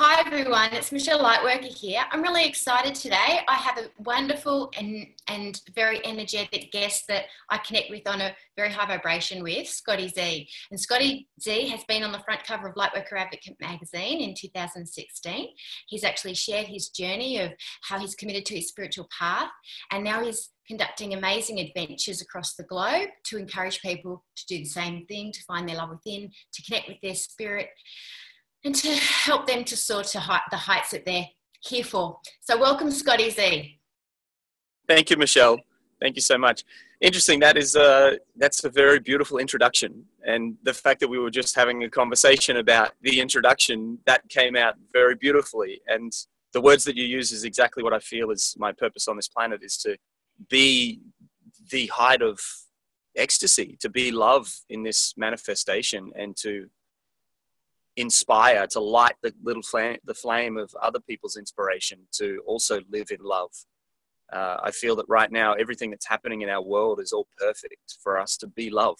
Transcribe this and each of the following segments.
Hi everyone, it's Michelle Lightworker here. I'm really excited today. I have a wonderful and, and very energetic guest that I connect with on a very high vibration with, Scotty Ze. And Scotty Ze has been on the front cover of Lightworker Advocate magazine in 2016. He's actually shared his journey of how he's committed to his spiritual path, and now he's conducting amazing adventures across the globe to encourage people to do the same thing, to find their love within, to connect with their spirit and to help them to soar to the heights that they're here for. So, welcome, Scotty Ze. Thank you, Michelle. Thank you so much. Interesting. That is a that's a very beautiful introduction, and the fact that we were just having a conversation about the introduction that came out very beautifully. And the words that you use is exactly what I feel is my purpose on this planet is to be the height of ecstasy, to be love in this manifestation, and to inspire to light the little flame, the flame of other people's inspiration to also live in love. Uh, I feel that right now everything that's happening in our world is all perfect for us to be love.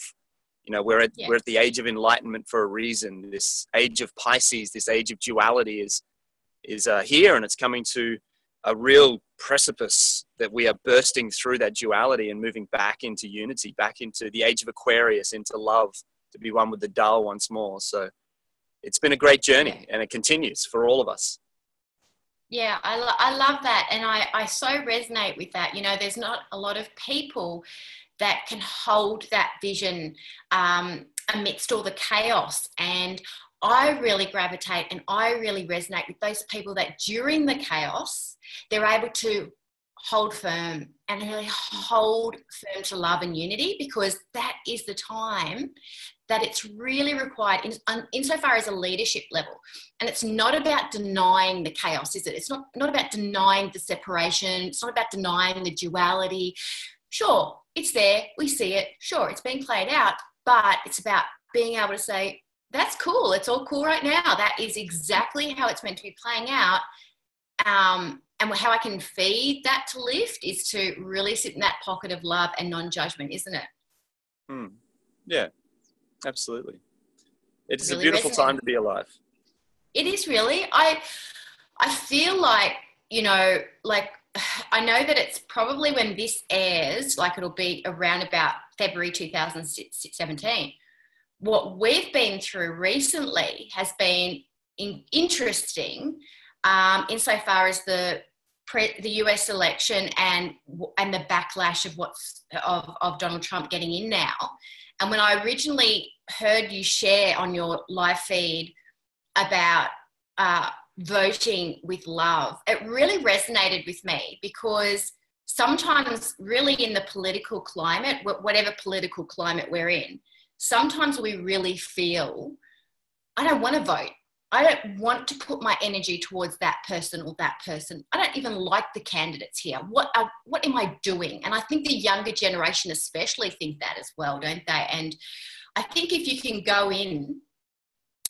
You know, we're at yeah. we're at the age of enlightenment for a reason. This age of Pisces, this age of duality is is uh, here, and it's coming to a real precipice that we are bursting through that duality and moving back into unity, back into the age of Aquarius, into love, to be one with the Tao once more. So it's been a great journey and it continues for all of us. Yeah, I, lo- I love that. And I, I so resonate with that. You know, there's not a lot of people that can hold that vision um, amidst all the chaos. And I really gravitate and I really resonate with those people that during the chaos, they're able to hold firm and really hold firm to love and unity because that is the time that it's really required in, insofar as a leadership level. And it's not about denying the chaos, is it? It's not, not about denying the separation. It's not about denying the duality. Sure, it's there. We see it. Sure, it's being played out. But it's about being able to say, that's cool. It's all cool right now. That is exactly how it's meant to be playing out. Um, and how I can feed that to lift is to really sit in that pocket of love and non judgment, isn't it? Hmm. Yeah, absolutely. It is really a beautiful time to be alive. It is really. I I feel like you know, like I know that it's probably when this airs, like it'll be around about February 2017. What we've been through recently has been in, interesting um, insofar as the pre- the US election and and the backlash of what's of, of Donald Trump getting in now. And when I originally heard you share on your live feed about uh, voting with love, it really resonated with me because sometimes, really, in the political climate, whatever political climate we're in, sometimes we really feel, I don't want to vote. I don't want to put my energy towards that person or that person. I don't even like the candidates here. What are, what am I doing? And I think the younger generation especially think that as well, don't they? And I think if you can go in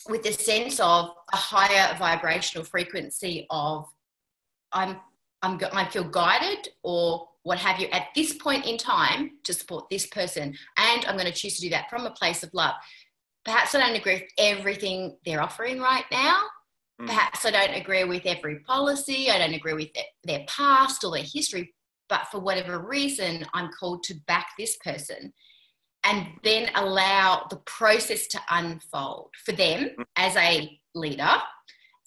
with a sense of a higher vibrational frequency of I'm I'm I feel guided or what have you at this point in time to support this person and I'm going to choose to do that from a place of love perhaps I don't agree with everything they're offering right now. Mm. Perhaps I don't agree with every policy. I don't agree with their past or their history. But for whatever reason, I'm called to back this person and then allow the process to unfold for them mm. as a leader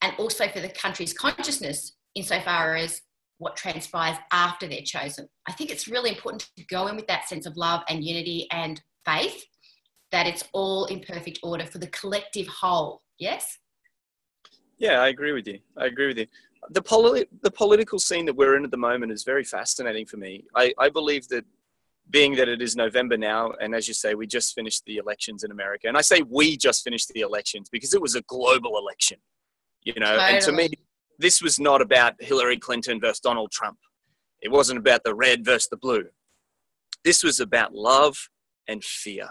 and also for the country's consciousness insofar as what transpires after they're chosen. I think it's really important to go in with that sense of love and unity and faith that it's all in perfect order for the collective whole. Yes? Yeah, I agree with you. I agree with you. The, poli- the political scene that we're in at the moment is very fascinating for me. I, I believe that being that it is November now, and as you say, we just finished the elections in America. And I say we just finished the elections because it was a global election. You know, totally. and to me, this was not about Hillary Clinton versus Donald Trump. It wasn't about the red versus the blue. This was about love and fear.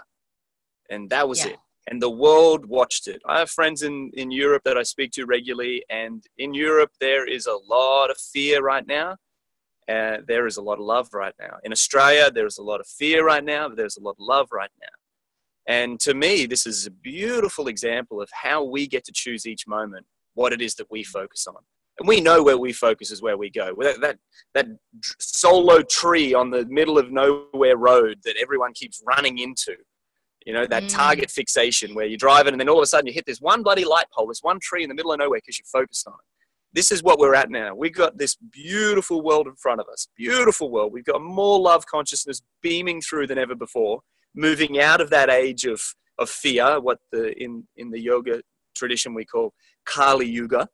And that was yeah. it. And the world watched it. I have friends in, in Europe that I speak to regularly, and in Europe, there is a lot of fear right now. Uh, there is a lot of love right now. In Australia, there is a lot of fear right now, but there's a lot of love right now. And to me, this is a beautiful example of how we get to choose each moment what it is that we focus on. And we know where we focus is where we go. That, that, that solo tree on the middle of nowhere road that everyone keeps running into, you know, that mm. target fixation where you're driving and then all of a sudden you hit this one bloody light pole, this one tree in the middle of nowhere because you're focused on it. This is what we're at now. We've got this beautiful world in front of us. Beautiful world. We've got more love consciousness beaming through than ever before, moving out of that age of, of fear, what the in, in the yoga tradition we call Kali Yuga.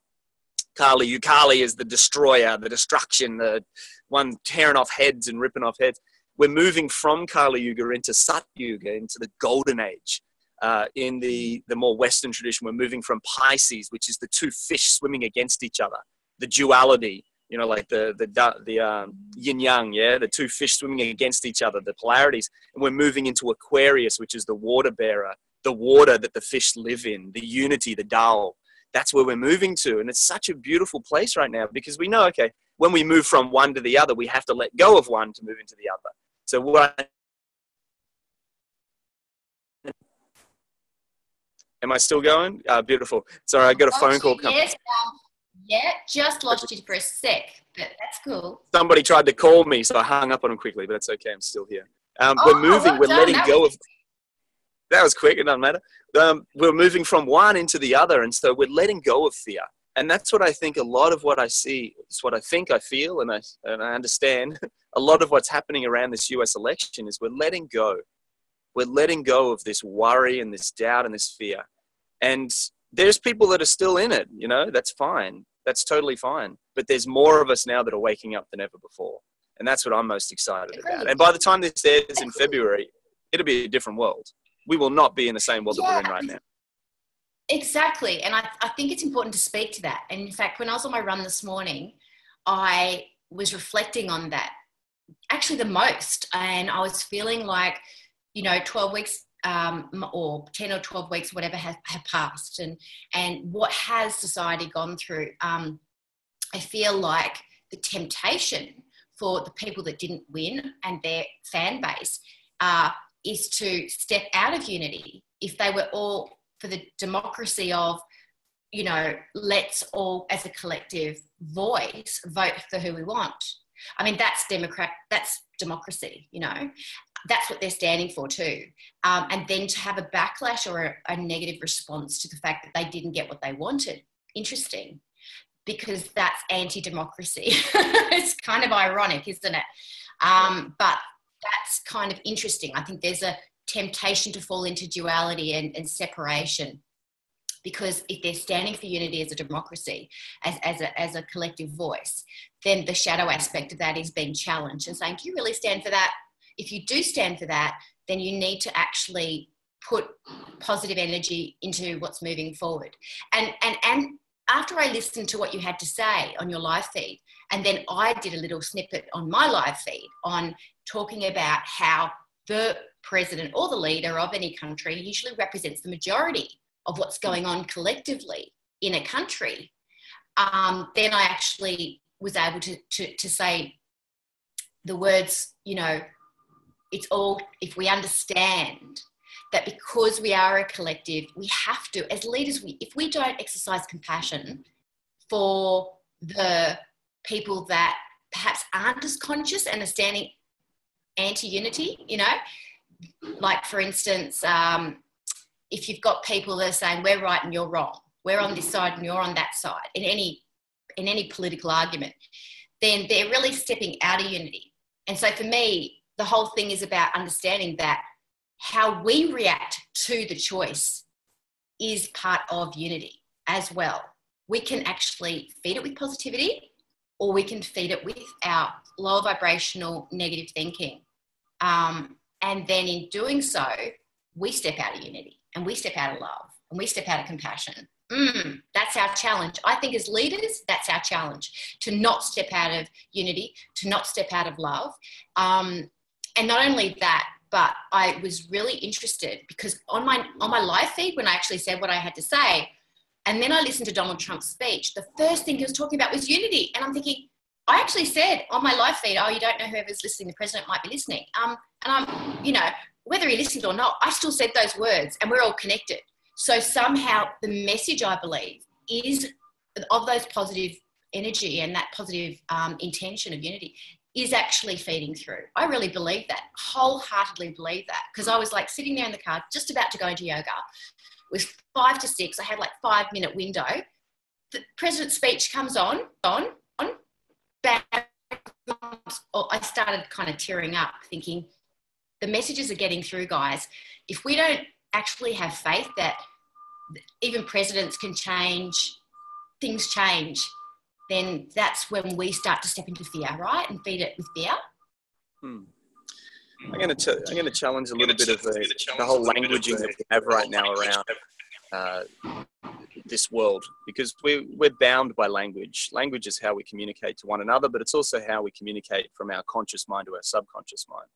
Kali, Kali is the destroyer, the destruction, the one tearing off heads and ripping off heads. We're moving from Kali Yuga into Sat Yuga, into the golden age. Uh, in the, the more Western tradition, we're moving from Pisces, which is the two fish swimming against each other, the duality, you know, like the, the, the um, yin yang, yeah, the two fish swimming against each other, the polarities. And we're moving into Aquarius, which is the water bearer, the water that the fish live in, the unity, the Tao that's where we're moving to. And it's such a beautiful place right now because we know, okay, when we move from one to the other, we have to let go of one to move into the other. So what Am I still going? Uh, beautiful. Sorry, I got a phone call coming. Yes, um, yeah, just lost you for a sec, but that's cool. Somebody tried to call me, so I hung up on them quickly, but that's okay. I'm still here. Um, oh, we're moving. Well we're letting go of that was quick. It doesn't matter. Um, we're moving from one into the other, and so we're letting go of fear. And that's what I think. A lot of what I see, it's what I think, I feel, and I and I understand. A lot of what's happening around this U.S. election is we're letting go. We're letting go of this worry and this doubt and this fear. And there's people that are still in it. You know, that's fine. That's totally fine. But there's more of us now that are waking up than ever before. And that's what I'm most excited about. And by the time this airs in February, it'll be a different world we will not be in the same world yeah, that we're in right now. Exactly. And I, I think it's important to speak to that. And in fact, when I was on my run this morning, I was reflecting on that actually the most. And I was feeling like, you know, 12 weeks um, or 10 or 12 weeks, whatever, have, have passed. And, and what has society gone through? Um, I feel like the temptation for the people that didn't win and their fan base uh, is to step out of unity if they were all for the democracy of you know let's all as a collective voice vote for who we want i mean that's democrat that's democracy you know? That's what they're standing for too. Um, and then to have a backlash or a, a negative response to the fact that they didn't get what they wanted. Interesting. Because that's anti-democracy. It's kind of ironic isn't it? Um, but that's kind of interesting. I think there's a temptation to fall into duality and, and separation because if they're standing for unity as a democracy, as, as, a, as a collective voice, then the shadow aspect of that is being challenged and saying, Do you really stand for that? If you do stand for that, then you need to actually put positive energy into what's moving forward. And, and, and after I listened to what you had to say on your live feed, and then I did a little snippet on my live feed on talking about how the president or the leader of any country usually represents the majority of what's going on collectively in a country, um, then I actually was able to, to, to say the words, you know, it's all, if we understand that because we are a collective, we have to, as leaders, we, if we don't exercise compassion for the people that perhaps aren't as conscious and are standing anti-unity you know like for instance um, if you've got people that are saying we're right and you're wrong. We're on this side and you're on that side in any in any political argument then they're really stepping out of unity. And so for me the whole thing is about understanding that how we react to the choice is part of unity as well. We can actually feed it with positivity or we can feed it with our low vibrational negative thinking. Um, and then in doing so, we step out of unity and we step out of love and we step out of compassion Mm, that's our challenge. I think as leaders, that's our challenge to not step out of unity, to not step out of love. Um, and not only that, but I was really interested because on my on my live feed when I actually said what I had to say, and then I listened to Donald Trump's speech, the first thing he was talking about was unity. And I'm thinking, I actually said on my live feed, oh, you don't know whoever's listening, the president might be listening. Um, and I'm, you know, whether he listened or not, I still said those words and we're all connected. So somehow the message, I believe, is of those positive energy and that positive um, intention of unity is actually feeding through. I really believe that, wholeheartedly believe that. Because I was like sitting there in the car, just about to go into yoga. It was five to six. I had like five minute window. The president's speech comes on, on, on. Bam. I started kind of tearing up, thinking the messages are getting through, guys. If we don't actually have faith that even presidents can change, things change, then that's when we start to step into fear, right? And feed it with fear. Hmm. I'm going to I'm going to challenge a little bit of the, the whole languaging that we have right now around uh, this world because we we're bound by language. Language is how we communicate to one another, but it's also how we communicate from our conscious mind to our subconscious mind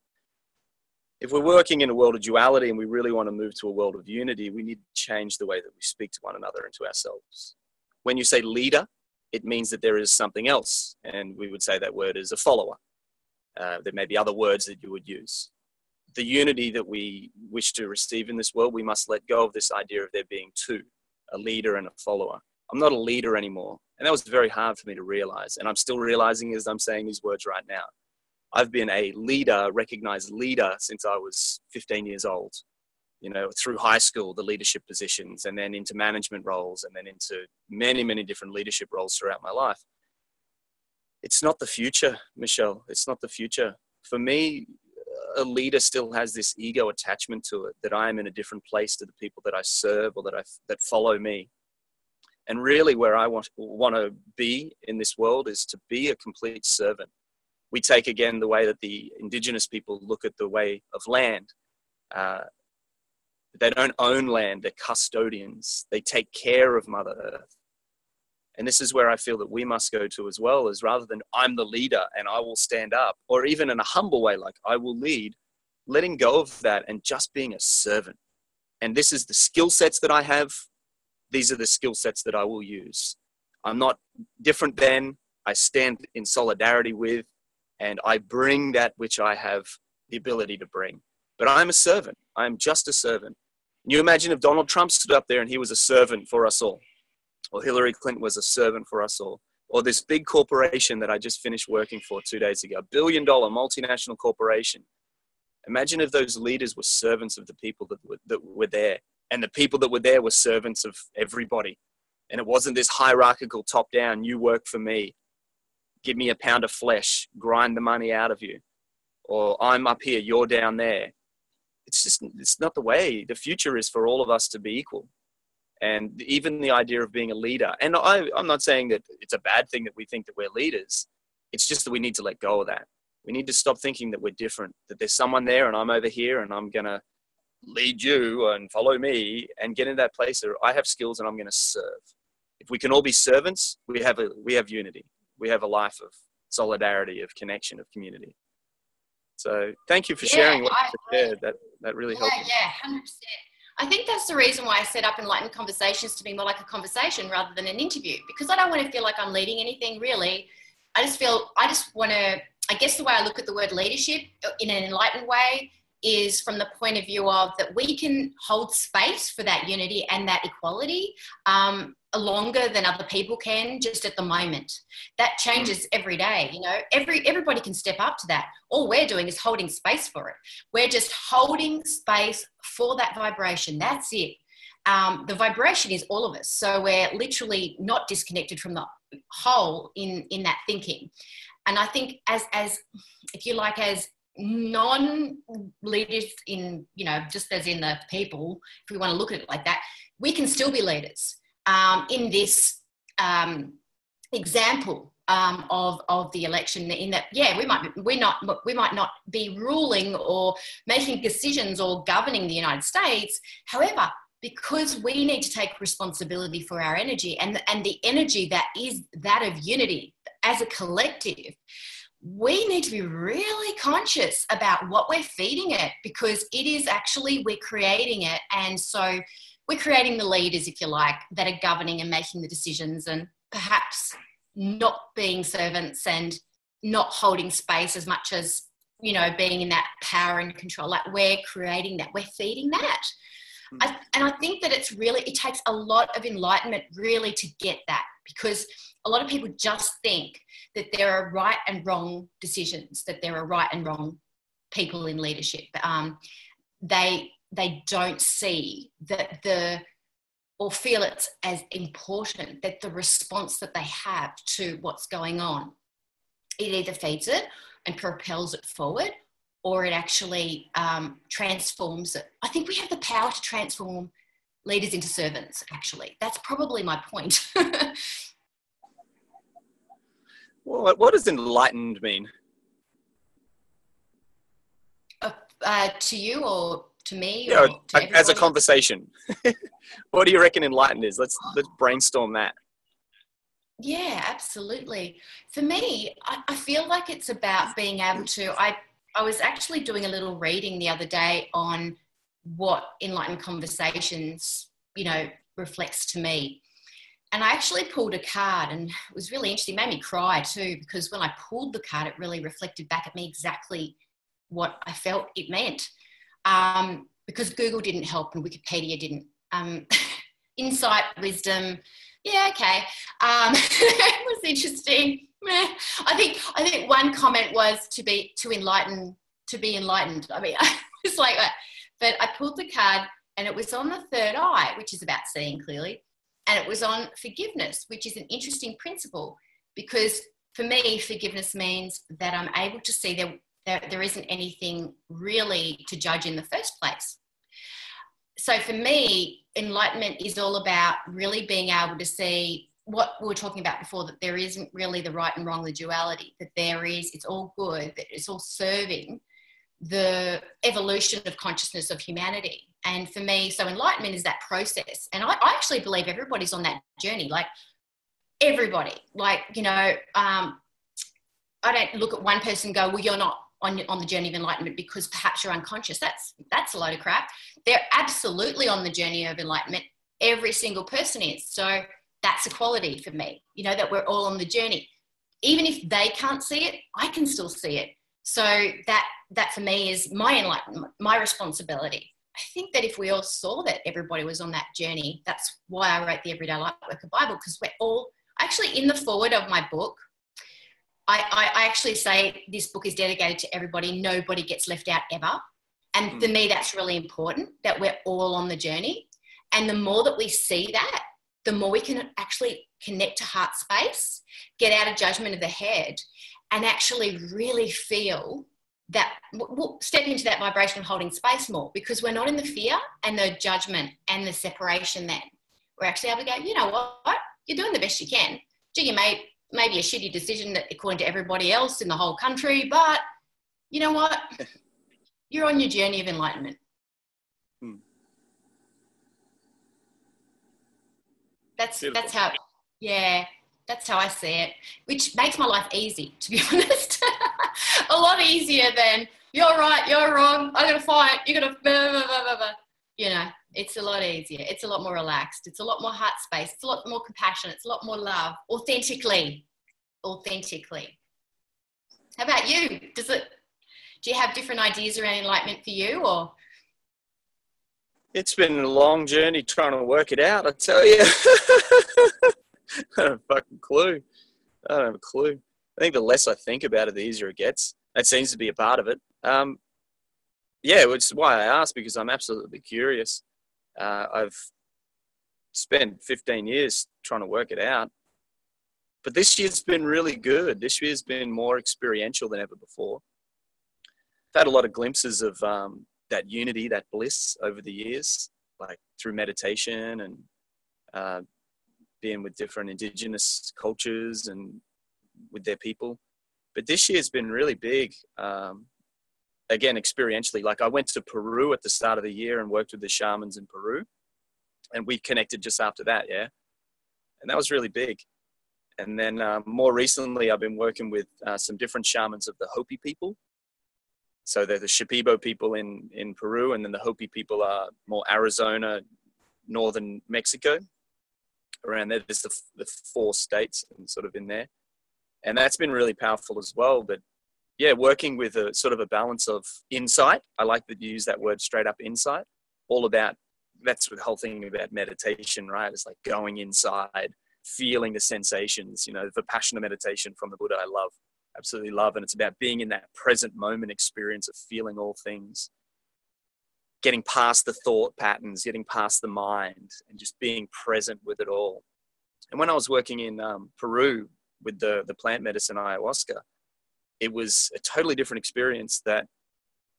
if we're working in a world of duality and we really want to move to a world of unity, we need to change the way that we speak to one another and to ourselves. When you say leader, it means that there is something else, and we would say that word is a follower. Uh, there may be other words that you would use. The unity that we wish to receive in this world, we must let go of this idea of there being two a leader and a follower. I'm not a leader anymore. And that was very hard for me to realize. And I'm still realizing as I'm saying these words right now. I've been a leader, recognized leader since I was 15 years old. You know, through high school, the leadership positions, and then into management roles, and then into many, many different leadership roles throughout my life. It's not the future, Michelle. It's not the future. For me, a leader still has this ego attachment to it that I am in a different place to the people that I serve or that I that follow me. And really, where I want want to be in this world is to be a complete servant we take again the way that the indigenous people look at the way of land. Uh, they don't own land, they're custodians. They take care of Mother Earth. And this is where I feel that we must go to as well, is rather than I'm the leader and I will stand up, or even in a humble way, like I will lead, letting go of that and just being a servant. And this is the skill sets that I have. These are the skill sets that I will use. I'm not different than, I stand in solidarity with, and I bring that which I have the ability to bring. But I'm a servant. I'm just a servant. Can you imagine if Donald Trump stood up there and he was a servant for us all, or Hillary Clinton was a servant for us all, or this big corporation that I just finished working for two days ago, a billion dollar multinational corporation. Imagine if those leaders were servants of the people that were, that were there, and the people that were there were servants of everybody. And it wasn't this hierarchical top down, you work for me give me a pound of flesh, grind the money out of you. Or I'm up here, you're down there. It's just, it's not the way. The future is for all of us to be equal. And even the idea of being a leader, and I, I'm not saying that it's a bad thing that we think that we're leaders. It's just that we need to let go of that. We need to stop thinking that we're different, that there's someone there and I'm over here and I'm going to lead you and follow me and get in that place where I have skills and I'm going to serve. If we can all be servants, we have, a, we have unity we have a life of solidarity, of connection, of community. So thank you for yeah, sharing what you shared. That that really yeah, helped. Yeah, hundred percent. I think that's the reason why I set up Enlightened Conversations to be more like a conversation rather than an interview because I don't want to feel like I'm leading anything really. I just feel I just want to. I guess the way I look at the word leadership in an enlightened way is from the point of view of that we can hold space for that unity and that equality um, longer than other people can just at the moment. That changes every day you know? Every everybody can step up to that. All we're doing is holding space for it. We're just holding space for that vibration. That's it. Um, the vibration is all of us. So we're literally not disconnected from the whole in in that thinking. And i think as as if you like as non leaders in you know just as in the people if we want to look at it like that we can still be leaders um, in this um, example um, of of the election. In that, yeah, we might we not we might not be ruling or making decisions or governing the United States. However, because we need to take responsibility for our energy and, and the energy that is that of unity as a collective we need to be really conscious about what we're feeding it because it is actually we're creating it and so we're creating the leaders if you like that are governing and making the decisions and perhaps not being servants and not holding space as much as you know being in that power and control. Like we're creating that. We're feeding that. I, and i think that it's really it takes a lot of enlightenment really to get that because a lot of people just think that there are right and wrong decisions that there are right and wrong people in leadership. Um, they they don't see that the or feel it's as important that the response that they have to what's going on it either feeds it and propels it forward or it actually um, transforms it. I think we have the power to transform leaders into servants, actually. That's probably my point. well, what does enlightened mean? Uh, uh, to you or to me? Yeah, to as a conversation. what do you reckon enlightened is? Let's oh. let's brainstorm that. Yeah, absolutely. For me, I, I feel like it's about being able to. I I was actually doing a little reading the other day on what enlightened conversations, you know, reflects to me. And I actually pulled a card and it was really interesting. It made me cry too, because when I pulled the card, it really reflected back at me exactly what I felt it meant. Um, because Google didn't help and Wikipedia didn't. Um, insight, wisdom, yeah, okay. Um, it was interesting. I think I think one comment was to be to enlighten to be enlightened. I mean, I was like, but I pulled the card and it was on the third eye, which is about seeing clearly, and it was on forgiveness, which is an interesting principle because for me, forgiveness means that I'm able to see that there, there isn't anything really to judge in the first place. So for me, enlightenment is all about really being able to see what we were talking about before that there isn't really the right and wrong, the duality, that there is, it's all good, that it's all serving the evolution of consciousness of humanity. And for me, so enlightenment is that process. And I, I actually believe everybody's on that journey, like everybody. Like, you know, um, I don't look at one person go, well, you're not on, on the journey of enlightenment because perhaps you're unconscious. That's that's a load of crap. They're absolutely on the journey of enlightenment. Every single person is. So that's a quality for me. You know that we're all on the journey. Even if they can't see it, I can still see it. So that that for me is my enlightenment, my responsibility. I think that if we all saw that everybody was on that journey, that's why I wrote the Everyday Light Worker Bible because we're all actually in the forward of my book. I, I, actually say this book is dedicated to everybody. Nobody gets left out ever. And mm. for me, that's really important that we're all on the journey. And the more that we see that, the more we can actually connect to heart space, get out of judgment of the head, and actually really feel that we'll step into that vibration of holding space more because we're not in the fear and the judgment and the separation then. We're actually able to go, you know what? You're doing the best you can. You may maybe a shitty decision that, according to everybody else in the whole country, but you know what? You're on your journey of enlightenment. Hmm. That's Beautiful. that's how yeah, that's how I see it. Which makes my life easy, to be honest. a lot easier than you're right, you're wrong, I'm gonna fight, you're gonna blah, blah, blah, you know it's a lot easier. It's a lot more relaxed. It's a lot more heart space. It's a lot more compassion. It's a lot more love. Authentically. Authentically. How about you? Does it do you have different ideas around enlightenment for you or it's been a long journey trying to work it out, I tell you. I don't have a fucking clue. I don't have a clue. I think the less I think about it, the easier it gets. That seems to be a part of it. Um, yeah, which is why I asked because I'm absolutely curious. Uh, I've spent 15 years trying to work it out. But this year's been really good. This year's been more experiential than ever before. I've had a lot of glimpses of um, that unity, that bliss over the years, like through meditation and uh, being with different indigenous cultures and with their people. But this year's been really big. Um, again experientially like i went to peru at the start of the year and worked with the shamans in peru and we connected just after that. Yeah, and that was really big. And then uh, more recently, I've been working with uh, some different shamans of the Hopi people. So they're the Shipibo people in, in Peru, and then the Hopi people are more Arizona, northern Mexico. Around there, there's the, the four states and sort of in there. And that's been really powerful as well. But yeah, working with a sort of a balance of insight. I like that you use that word straight up insight. All about that's the whole thing about meditation, right? It's like going inside, feeling the sensations. You know, the Vipassana meditation from the Buddha, I love, absolutely love. And it's about being in that present moment experience of feeling all things, getting past the thought patterns, getting past the mind, and just being present with it all. And when I was working in um, Peru with the, the plant medicine ayahuasca, it was a totally different experience that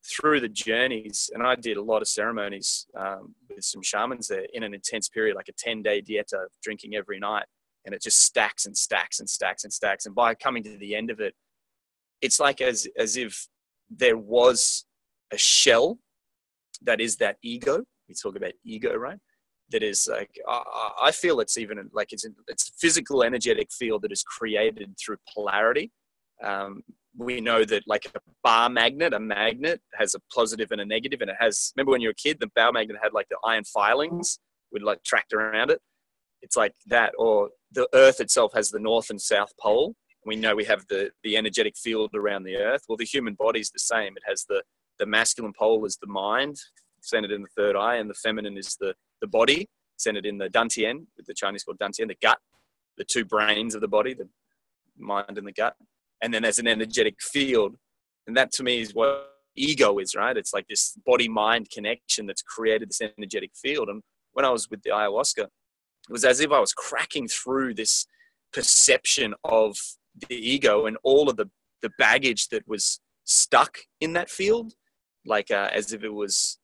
through the journeys, and I did a lot of ceremonies um, with some shamans there in an intense period, like a 10 day dieta of drinking every night. And it just stacks and stacks and stacks and stacks. And by coming to the end of it, it's like as, as if there was a shell that is that ego. We talk about ego, right? That is like, I, I feel it's even like it's, it's physical energetic field that is created through polarity. Um, we know that like a bar magnet, a magnet has a positive and a negative, and it has. Remember when you were a kid, the bar magnet had like the iron filings would like tracked around it. It's like that, or the Earth itself has the north and south pole. We know we have the the energetic field around the Earth. Well, the human body is the same. It has the the masculine pole is the mind, centered in the third eye, and the feminine is the the body, centered in the dantian, with the Chinese called dantian, the gut, the two brains of the body, the mind and the gut and then there's an energetic field. And that to me is what ego is right? It's like this body mind connection that's created this energetic field. And when i was with the ayahuasca it was as if i was cracking through this perception of the ego and all of the the baggage that was stuck in that field like uh, as if it was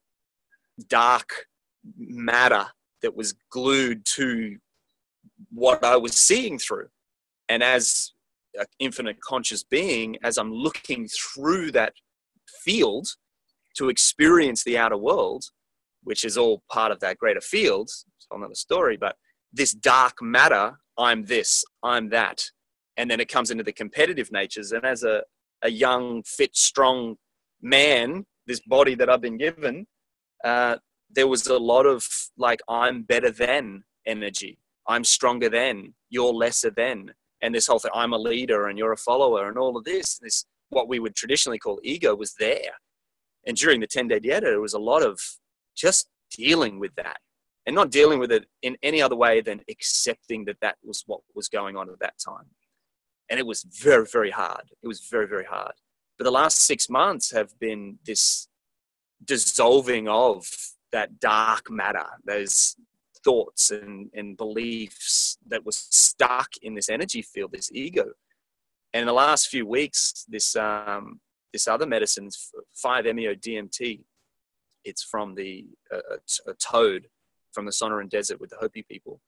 dark matter that was glued to what i was seeing through. And as infinite conscious being, as I'm looking through that field to experience the outer world, which is all part of that greater field, it's another story, but this dark matter, I'm this, I'm that. And then it comes into the competitive natures. And as a, a young, fit, strong man, this body that I've been given, uh, there was a lot of like, I'm better than energy. I'm stronger than, you're lesser than and this whole thing i'm a leader and you're a follower and all of this this what we would traditionally call ego was there. And during the 10 day dieta there was a lot of just dealing with that and not dealing with it in any other way than accepting that that was what was going on at that time. And it was very very hard. It was very very hard. But the last six months have been this dissolving of that dark matter those thoughts and, and beliefs that was stuck in this energy field, this ego. And in the last few weeks, this um, this other medicines, 5-MeO DMT, it's from the uh, a toad from the Sonoran Desert with the Hopi people.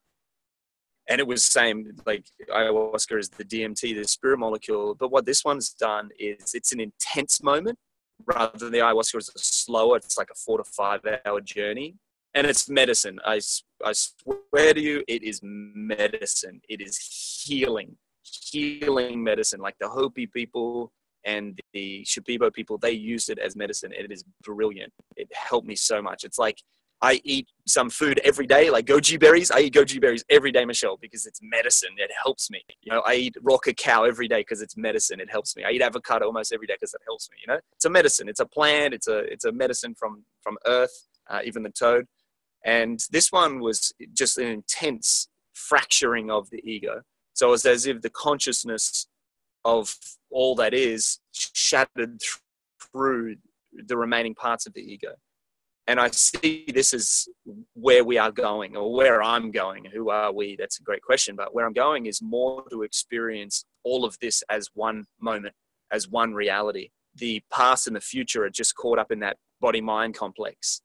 And it was same like ayahuasca is the DMT, the spirit molecule. But what this one's done is it's an intense moment rather than the ayahuasca is slower. It's like a four to five hour journey and it's medicine. I, I swear to you, it is medicine. It is healing, healing medicine. Like the Hopi people and the Shipibo people, they use it as medicine. It is brilliant. It helped me so much. It's like I eat some food every day, like goji berries. I eat goji berries every day, Michelle, because it's medicine. It helps me. You know, I eat raw cacao every day because it's medicine. It helps me. I eat avocado almost every day because it helps me. You know, it's a medicine. It's a plant. It's a it's a medicine from from Earth. Uh, even the toad. And this one was just an intense fracturing of the ego. So it was as if the consciousness of all that is shattered through the remaining parts of the ego. And I see this as where we are going or where I'm going. Who are we? That's a great question. But where I'm going is more to experience all of this as one moment, as one reality. The past and the future are just caught up in that body mind complex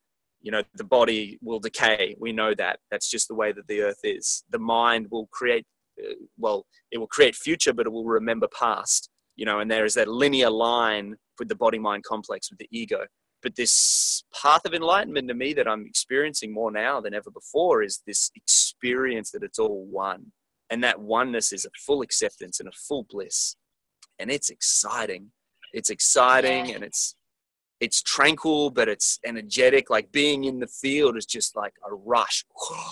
you know the body will decay we know that that's just the way that the earth is the mind will create uh, well it will create future but it will remember past you know and there is that linear line with the body mind complex with the ego but this path of enlightenment to me that I'm experiencing more now than ever before is this experience that it's all one. And that oneness is a full acceptance and a full bliss. And it's exciting. It's exciting yeah. and it's it's tranquil, but it's energetic. Like being in the field is just like a rush.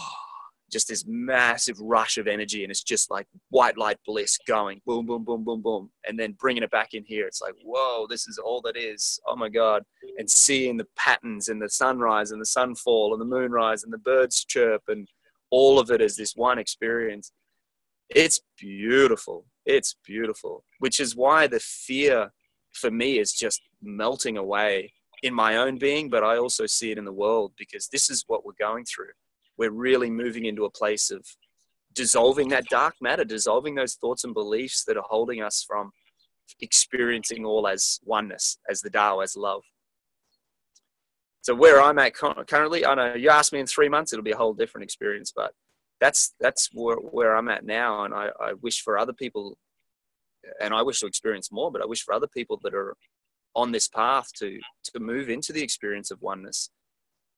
Just this massive rush of energy, and it's just like white light bliss going boom, boom, boom, boom, boom, and then bringing it back in here. It's like, whoa, this is all that is. Oh my God. And seeing the patterns and the sunrise and the sunfall and the moonrise and the birds chirp and all of it as this one experience. It's beautiful. It's beautiful, which is why the fear for me is just melting away in my own being, but I also see it in the world because this is what we're going through. We're really moving into a place of dissolving that dark matter, dissolving those thoughts and beliefs that are holding us from experiencing all as oneness, as the Tao, as love. So where I'm at currently, I know you ask me in three months, it'll be a whole different experience, but that's that's where, where I'm at now, and I, I wish for other people and I wish to experience more, but I wish for other people that are on this path to to move into the experience of oneness.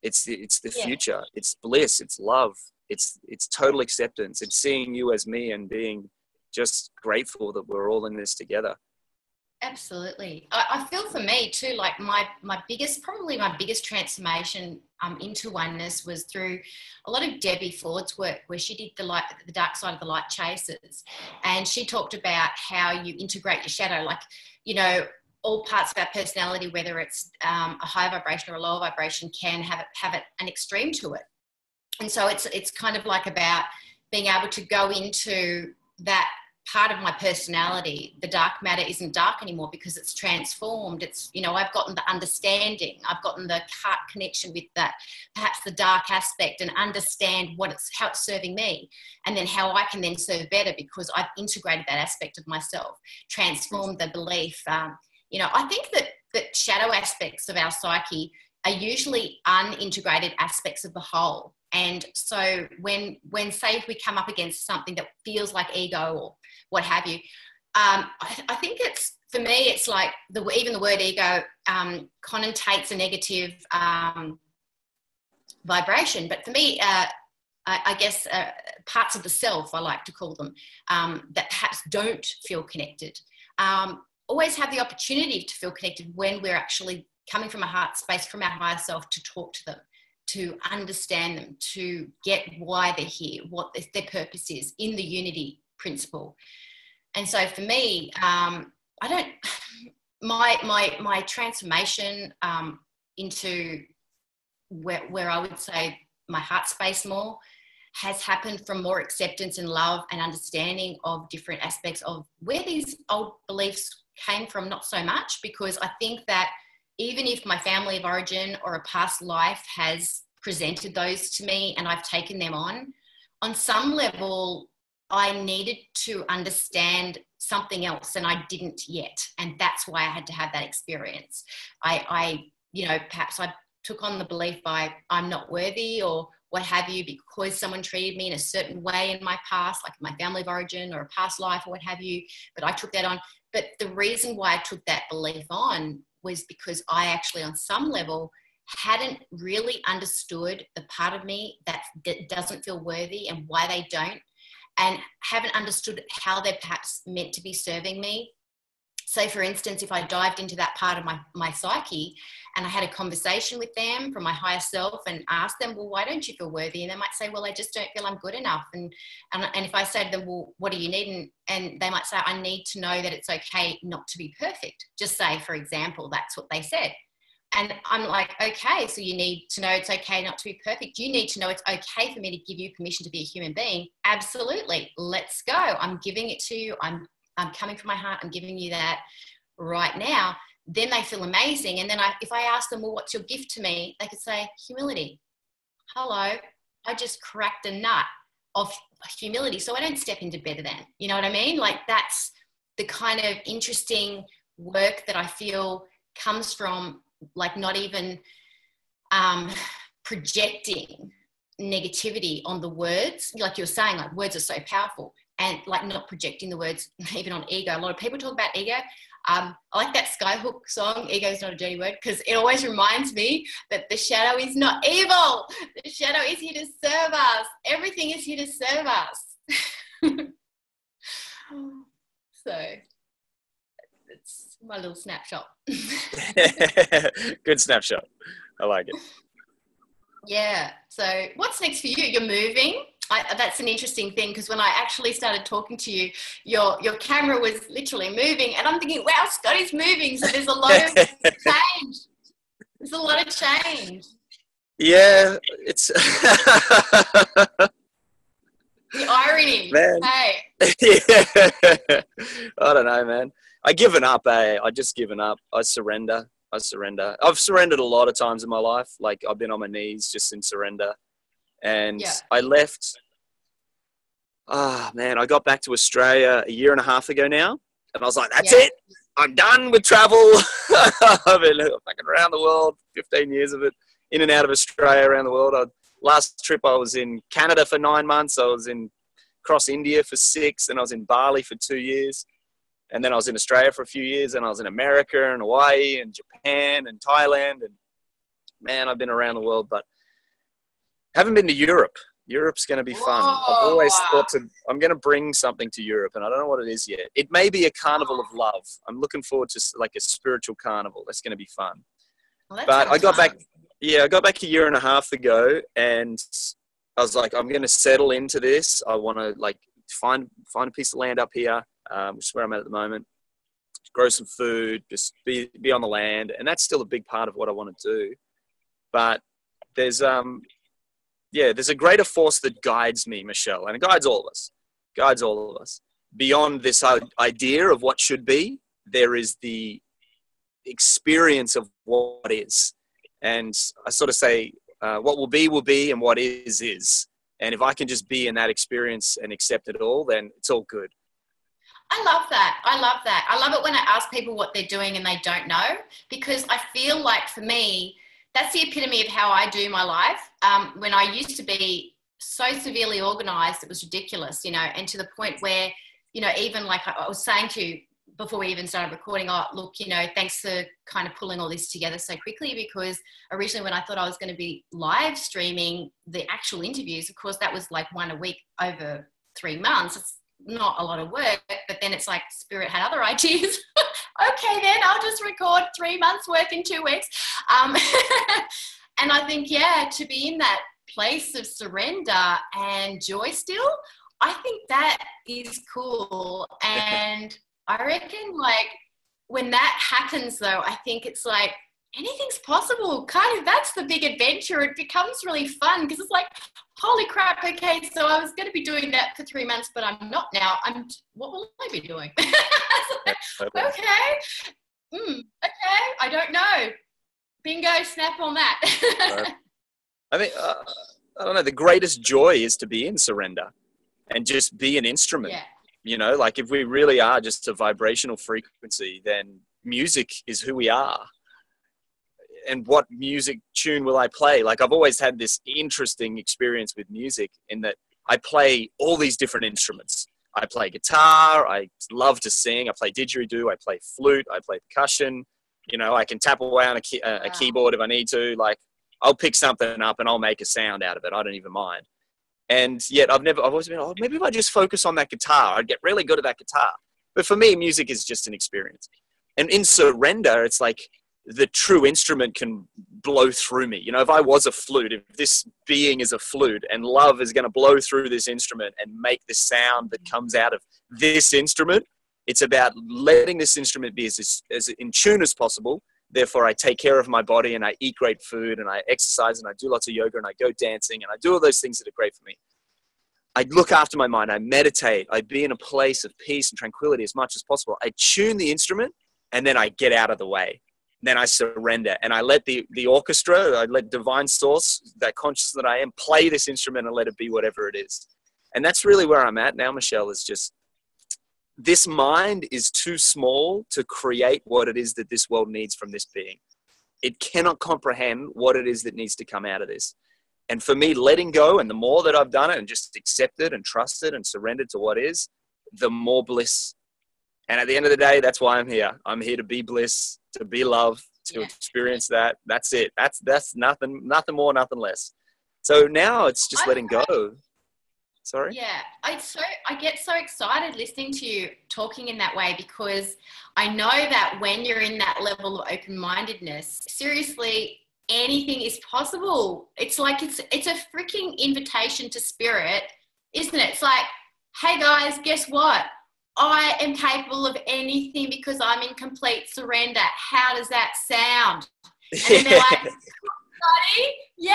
It's the, it's the yeah. future. It's bliss. It's love. It's it's total acceptance. It's seeing you as me and being just grateful that we're all in this together. Absolutely. I, I, feel for me too, like my, my biggest, probably my biggest transformation um, into oneness was through a lot of Debbie Ford's work where she did the light, the dark side of the light chasers. And she talked about how you integrate your shadow, like, you know, all parts of our personality, whether it's um, a high vibration or a lower vibration, can have it, have it an extreme to it. And so it's, it's kind of like about being able to go into that part of my personality. The dark matter isn't dark anymore because it's transformed. It's you know i've gotten the understanding. I've gotten the heart connection with that perhaps the dark aspect and understand what it's how it's serving me and then how i can then serve better because i've integrated that aspect of myself transformed the belief. Um, you know i think that that shadow aspects of our psyche are usually unintegrated aspects of the whole and so when when say if we come up against something that feels like ego or what have you. Um, I, I, think it's for me, it's like the even the word ego um, connotates a negative um, vibration. But for me, uh, I, I, guess uh, parts of the self, I like to call them, um, that perhaps don't feel connected. Um, always have the opportunity to feel connected when we're actually coming from a heart space, from our higher self, to talk to them to understand them, to get why they're here, what their purpose is in the unity principle. And so for me, um, I don't, my, my, my transformation um, into where, where I would say my heart space more has happened from more acceptance and love and understanding of different aspects of where these old beliefs came from, not so much, because I think that even if my family of origin or a past life has presented those to me and I've taken them on, on some level, I needed to understand something else and I didn't yet. And that's why I had to have that experience. I, I you know, perhaps I took on the belief by I'm not worthy or what have you because someone treated me in a certain way in my past, like my family of origin or a past life or what have you. But I took that on. But the reason why I took that belief on was because I actually, on some level, hadn't really understood the part of me that, that doesn't feel worthy and why they don't and haven't understood how they're perhaps meant to be serving me. So, for instance, if I dived into that part of my, my psyche and I had a conversation with them from my higher self and asked them, Well, why don't you feel worthy? And they might say, Well, I just don't feel I'm good enough. And, and, and if I say to them, Well, what do you need? And, and they might say, I need to know that it's okay not to be perfect. Just say, for example, that's what they said. And I'm like, okay, so you need to know it's okay not to be perfect. You need to know it's okay for me to give you permission to be a human being. Absolutely. Let's go. I'm giving it to you. I'm I'm coming from my heart. I'm giving you that right now. Then they feel amazing. And then I, if I ask them, well, what's your gift to me? They could say, humility. Hello, I just cracked a nut of humility. So I don't step into better than. You know what I mean? Like that's the kind of interesting work that I feel comes from like not even um, projecting negativity on the words like you're saying like words are so powerful and like not projecting the words even on ego. A lot of people talk about ego. Um, I like that Skyhook song, Ego is not a dirty word, because it always reminds me that the shadow is not evil. The shadow is here to serve us. Everything is here to serve us. so it's my little snapshot. Good snapshot. I like it. Yeah. So what's next for you? You're moving. I, that's an interesting thing because when I actually started talking to you, your your camera was literally moving, and I'm thinking, "Wow, Scotty's moving." So there's a lot of change. There's a lot of change. Yeah, it's the irony. Man. Hey. yeah. I don't know, man. I given up. Eh? I just given up. I surrender. I surrender. I've surrendered a lot of times in my life. Like I've been on my knees just in surrender. And Yeah. I left. Ah, man, I got back to Australia a year and a half ago now. And I was like, that's Yeah. it. I'm done with travel. I've been fucking around the world, 15 years of it, in and out of Australia, around the world. I, last trip, I was in Canada for nine months. I was in across India for six, and I was in Bali for two years. And then I was in Australia for a few years, and I was in America and Hawaii and Japan and Thailand. And man, I've been around the world, but haven't been to Europe. Europe's going to be fun. I've always thought to, I'm going to bring something to Europe, and I don't know what it is yet. It may be a carnival of love. I'm looking forward to like a spiritual carnival. That's going to be fun. Well, But I got fun. back, yeah, I got back a year and a half ago, and I was like, I'm going to settle into this. I want to like find find a piece of land up here, um, which is where I'm at at the moment. Grow some food, just be be on the land, and that's still a big part of what I want to do. But there's um, yeah, there's a greater force that guides me, Michelle, and it guides all of us, guides all of us. Beyond this idea of what should be, there is the experience of what is. And I sort of say, uh, what will be, will be, and what is, is. And if I can just be in that experience and accept it all, then it's all good. I love that. I love that. I love it when I ask people what they're doing and they don't know because I feel like for me, that's the epitome of how I do my life. Um, when I used to be so severely organized, it was ridiculous, you know, and to the point where, you know, even like I was saying to you before we even started recording, oh, look, you know, thanks for kind of pulling all this together so quickly because originally when I thought I was going to be live streaming the actual interviews, of course, that was like one a week over three months. It's not a lot of work, but then it's like Spirit had other ideas. okay, then I'll just record three months worth in two weeks. Um, and I think, yeah, to be in that place of surrender and joy still, I think that is cool. And I reckon, like, when that happens, though, I think it's like anything's possible. Kind of that's the big adventure. It becomes really fun because it's like, holy crap, okay, so I was going to be doing that for three months, but I'm not now. I'm, what will I be doing? okay. Mm, okay. I don't know. Bingo, snap on that. I think, uh, I don't know, the greatest joy is to be in surrender and just be an instrument. yeah. You know, like if we really are just a vibrational frequency, then music is who we are. And what music tune will I play? Like I've always had this interesting experience with music in that I play all these different instruments. I play guitar. I love to sing. I play didgeridoo. I play flute. I play percussion. You know, I can tap away on a, key, a, a Wow. keyboard if I need to. Like I'll pick something up and I'll make a sound out of it. I don't even mind. And yet I've never, I've always been, oh, maybe if I just focus on that guitar, I'd get really good at that guitar. But for me, music is just an experience. And in surrender, it's like the true instrument can blow through me. You know, if I was a flute, if this being is a flute and love is going to blow through this instrument and make the sound that comes out of this instrument, it's about letting this instrument be as, as in tune as possible. Therefore, I take care of my body and I eat great food and I exercise and I do lots of yoga and I go dancing and I do all those things that are great for me. I look after my mind. I meditate. I be in a place of peace and tranquility as much as possible. I tune the instrument and then I get out of the way. Then I surrender and I let the, the orchestra, I let divine source, that consciousness that I am, play this instrument and let it be whatever it is. And that's really where I'm at now, Michelle, is just this mind is too small to create what it is that this world needs from this being. It cannot comprehend what it is that needs to come out of this. And for me, letting go, and the more that I've done it and just accepted and trusted and surrendered to what is, the more bliss. And at the end of the day, that's why I'm here. I'm here to be bliss, to be love, to yeah. experience that. That's it. That's that's nothing, nothing more, nothing less. So now it's just letting go. Sorry. Yeah, I so I get so excited listening to you talking in that way because I know that when you're in that level of open-mindedness, seriously, anything is possible. It's like it's it's a freaking invitation to spirit, isn't it? It's like, hey guys, guess what? I am capable of anything because I'm in complete surrender. How does that sound? And they're like, buddy, yay!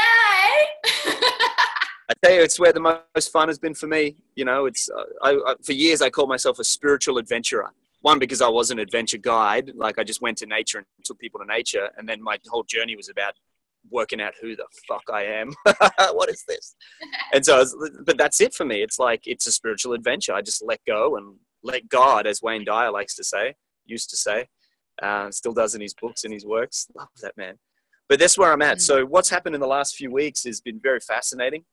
I tell you, it's where the most fun has been for me. You know, it's uh, I, I, for years I called myself a spiritual adventurer. One because I was an adventure guide, like I just went to nature and took people to nature, and then my whole journey was about working out who the fuck I am. what is this? and so, was, but that's it for me. It's like it's a spiritual adventure. I just let go and let God, as Wayne Dyer likes to say, used to say, uh, still does in his books and his works. Love that man. But that's where I'm at. Mm. So what's happened in the last few weeks has been very fascinating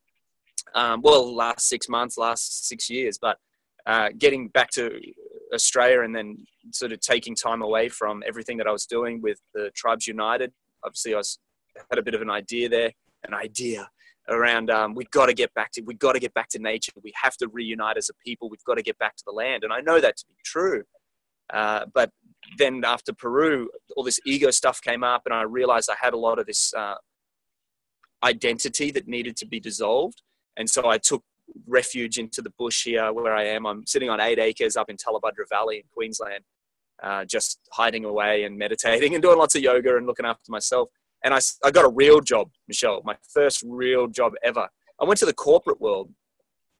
um, well, last six months, last six years, but uh, getting back to Australia and then sort of taking time away from everything that I was doing with the Tribes United. Obviously, I was, had a bit of an idea there, an idea around um, we've got to get back to we've got to get back to nature. We have to reunite as a people. We've got to get back to the land, and I know that to be true. Uh, but then after Peru, all this ego stuff came up, and I realized I had a lot of this uh, identity that needed to be dissolved. And so I took refuge into the bush here where I am. I'm sitting on eight acres up in Tallebudgera Valley in Queensland, uh, just hiding away and meditating and doing lots of yoga and looking after myself. And I, I got a real job, Michelle, my first real job ever. I went to the corporate world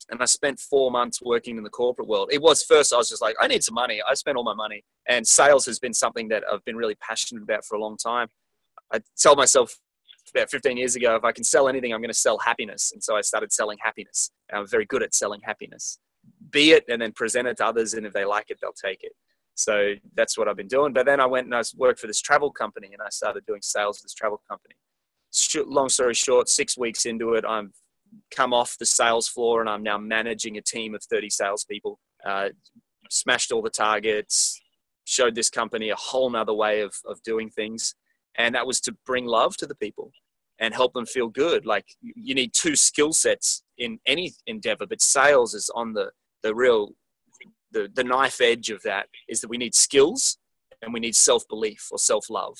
and I spent four months working in the corporate world. It was first, I was just like, I need some money. I spent all my money. And sales has been something that I've been really passionate about for a long time. I tell myself about 15 years ago, if I can sell anything, I'm going to sell happiness. And so I started selling happiness. I'm very good at selling happiness. Be it and then present it to others. And if they like it, they'll take it. So that's what I've been doing. But then I went and I worked for this travel company and I started doing sales for this travel company. Long story short, six weeks into it, I've come off the sales floor and I'm now managing a team of 30 salespeople. Uh, smashed all the targets, showed this company a whole nother way of, of doing things and that was to bring love to the people and help them feel good. Like you need two skill sets in any endeavor but sales is on the the real the, the knife edge of that is that we need skills and we need self-belief or self-love.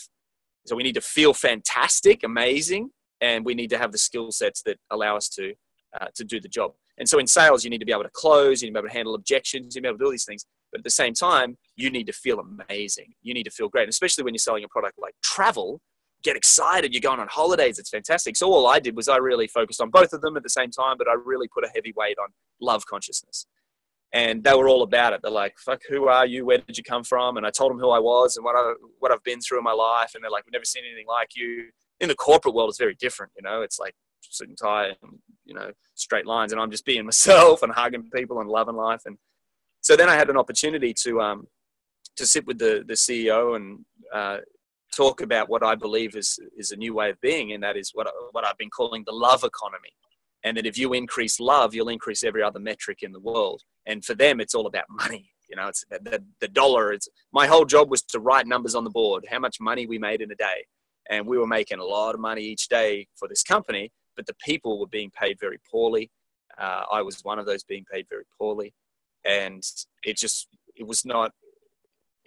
So we need to feel fantastic amazing and we need to have the skill sets that allow us to uh, to do the job. And so in sales you need to be able to close you need to be able to handle objections you need to be able to do all these things but at the same time, you need to feel amazing. You need to feel great, especially when you're selling a product like travel. Get excited. You're going on holidays. It's fantastic. So all I did was I really focused on both of them at the same time, but I really put a heavy weight on love consciousness. And they were all about it. They're like, "Fuck, who are you? Where did you come from?" And I told them who I was and what I what I've been through in my life. And they're like, "We've never seen anything like you." In the corporate world, it's very different. You know, it's like suit and tie and you know straight lines, and I'm just being myself and hugging people and loving life and so then I had an opportunity to um, to sit with the the CEO and uh, talk about what I believe is is a new way of being, and that is what what I've been calling the love economy. And that if you increase love, you'll increase every other metric in the world. And for them, it's all about money. You know, it's the, the dollar. It's my whole job was to write numbers on the board, how much money we made in a day, and we were making a lot of money each day for this company. But the people were being paid very poorly. Uh, I was one of those being paid very poorly and it just it was not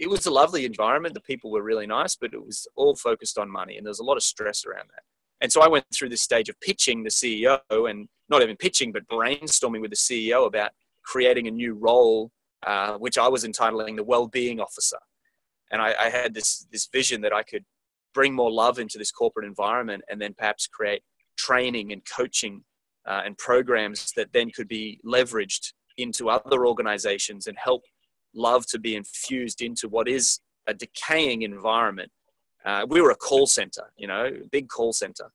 it was a lovely environment. The people were really nice but it was all focused on money and there was a lot of stress around that. And so i went through this stage of pitching the ceo and not even pitching but brainstorming with the ceo about creating a new role uh, which i was entitling the well-being officer. And I, I had this this vision that i could bring more love into this corporate environment and then perhaps create training and coaching uh, and programs that then could be leveraged into other organizations and help love to be infused into what is a decaying environment. Uh, we were a call center, you know, big call center.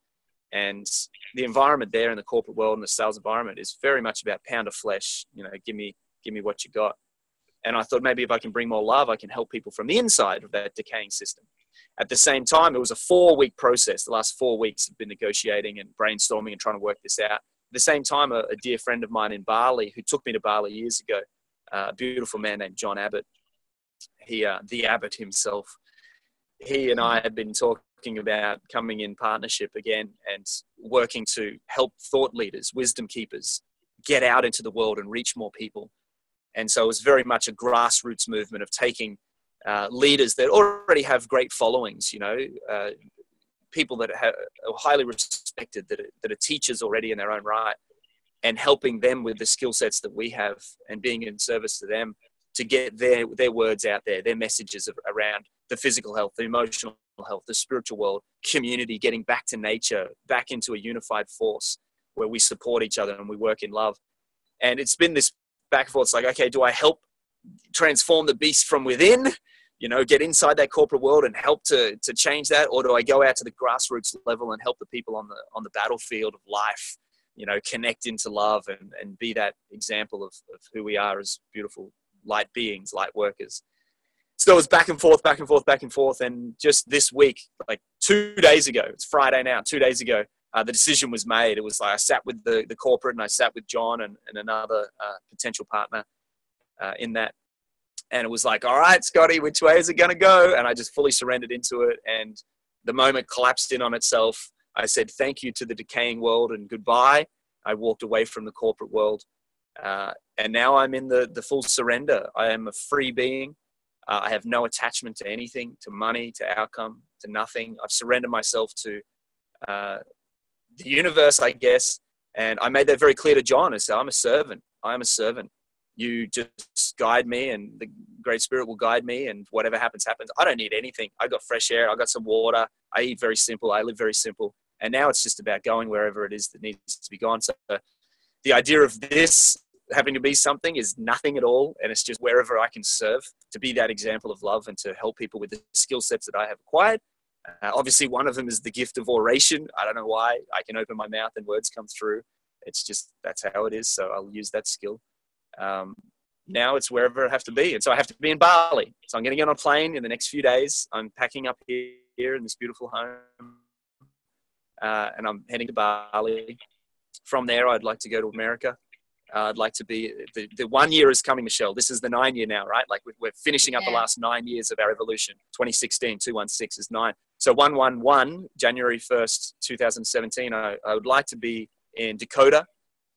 And the environment there in the corporate world and the sales environment is very much about pound of flesh, you know, give me, give me what you got. And I thought maybe if I can bring more love, I can help people from the inside of that decaying system. at the same time, it was a four week process. The last four weeks have been negotiating and brainstorming and trying to work this out. At the same time, a, a dear friend of mine in Bali who took me to Bali years ago, a beautiful man named John Abbott, he, uh, the Abbott himself, he and I had been talking about coming in partnership again and working to help thought leaders, wisdom keepers, get out into the world and reach more people. And so it was very much a grassroots movement of taking uh, leaders that already have great followings, you know, uh, people that are highly respected, that are, that are teachers already in their own right, and helping them with the skill sets that we have and being in service to them to get their, their words out there, their messages around the physical health, the emotional health, the spiritual world, community, getting back to nature, back into a unified force where we support each other and we work in love. And it's been this back and forth. It's like, okay, do I help transform the beast from within? You know, get inside that corporate world and help to to change that, or do I go out to the grassroots level and help the people on the on the battlefield of life? You know, connect into love and and be that example of, of who we are as beautiful light beings, light workers so it was back and forth, back and forth, back and forth. And just this week, like two days ago, it's Friday now, two days ago, uh, the decision was made. It was like I sat with the, the corporate and I sat with John and, and another uh, potential partner uh, in that. And it was like, all right, Scotty, which way is it going to go? And I just fully surrendered into it. And the moment collapsed in on itself. I said thank you to the decaying world and goodbye. I walked away from the corporate world. Uh, and now I'm in the, the full surrender. I am a free being. Uh, I have no attachment to anything, to money, to outcome, to nothing. I've surrendered myself to uh, the universe, I guess. And I made that very clear to John. I said, I'm a servant. I am a servant. You just guide me, and the Great Spirit will guide me, and whatever happens, happens. I don't need anything. I got fresh air. I got some water. I eat very simple. I live very simple. And now it's just about going wherever it is that needs to be gone. So the idea of this having to be something is nothing at all. And it's just wherever I can serve to be that example of love and to help people with the skill sets that I have acquired. Uh, obviously, one of them is the gift of oration. I don't know why. I can open my mouth and words come through. It's just that's how it is. So I'll use that skill. Um, now it's wherever I have to be. And so I have to be in Bali. So I'm going to get on a plane in the next few days. I'm packing up here, here in this beautiful home. Uh, and I'm heading to Bali. From there, I'd like to go to America uh, I'd like to be the, the one year is coming, Michelle. This is the nine year now, right? Like we're finishing up yeah. the last nine years of our evolution. 2016, 216 is nine. So 111, January 1st, 2017, I, I would like to be in Dakota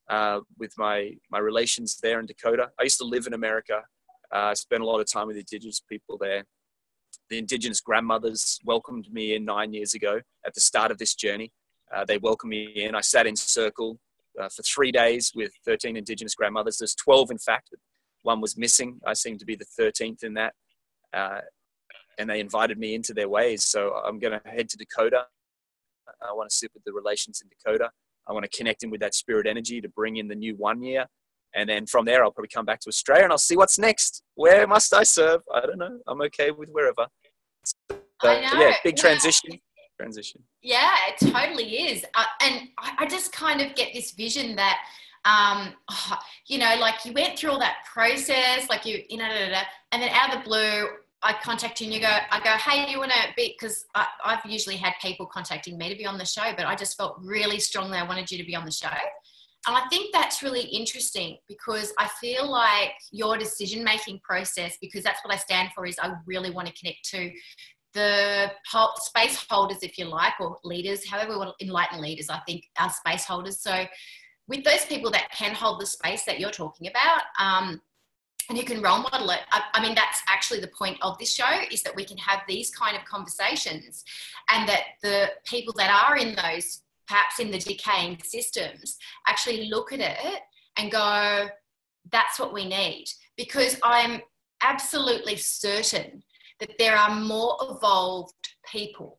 uh, with my, my relations there in Dakota. I used to live in America. Uh, I spent a lot of time with indigenous people there. The indigenous grandmothers welcomed me in nine years ago at the start of this journey. Uh, they welcomed me in. I sat in circle uh, for three days with 13 Indigenous grandmothers. There's 12, in fact. One was missing. I seem to be the 13th in that. Uh, and they invited me into their ways. So I'm going to head to Dakota. I want to sit with the relations in Dakota. I want to connect in with that spirit energy to bring in the new one year. And then from there, I'll probably come back to Australia and I'll see what's next. Where must I serve? I don't know. I'm okay with wherever. So, yeah, big transition transition. Yeah, it totally is. Uh, and I, I, just kind of get this vision that, um, oh, you know, like you went through all that process, like you, you know, da, da, da, and then out of the blue, I contact you and you go, I go, hey, you want to be, because I've usually had people contacting me to be on the show, but I just felt really strongly I wanted you to be on the show. And I think that's really interesting because I feel like your decision making process, because that's what I stand for, is I really want to connect to the space holders, if you like, or leaders, however we want to enlighten leaders, I think are space holders. So with those people that can hold the space that you're talking about, um, and who can role model it. I, I, mean, that's actually the point of this show is that we can have these kind of conversations and that the people that are in those, perhaps in the decaying systems, actually look at it and go, that's what we need. Because I'm absolutely certain that there are more evolved people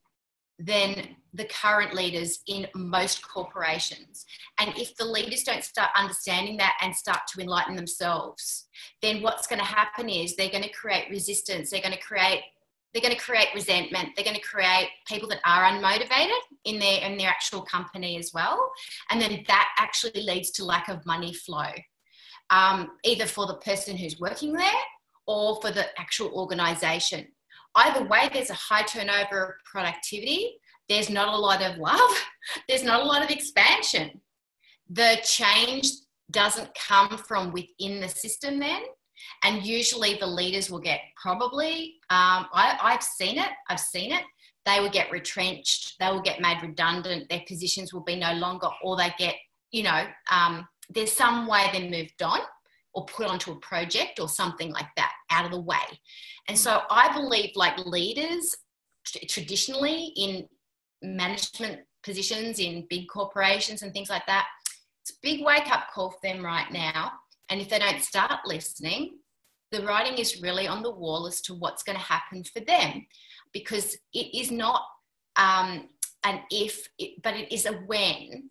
than the current leaders in most corporations. And if the leaders don't start understanding that and start to enlighten themselves, then what's going to happen is they're going to create resistance. They're going to create they're going to create resentment. They're going to create people that are unmotivated in their in their actual company as well, and then that actually leads to lack of money flow, um, either for the person who's working there or for the actual organization. either way, there's a high turnover of productivity. There's not a lot of love. There's not a lot of expansion. The change doesn't come from within the system then. And usually the leaders will get probably, um, I, I've seen it, I've seen it. They will get retrenched, they will get made redundant, their positions will be no longer, or they get, you know, um, there's some way they're moved on or put onto a project or something like that out of the way. And so I believe, like leaders, t- traditionally in management positions in big corporations and things like that, it's a big wake up call for them right now. And if they don't start listening, the writing is really on the wall as to what's going to happen for them. Because it is not um, an if, but it is a when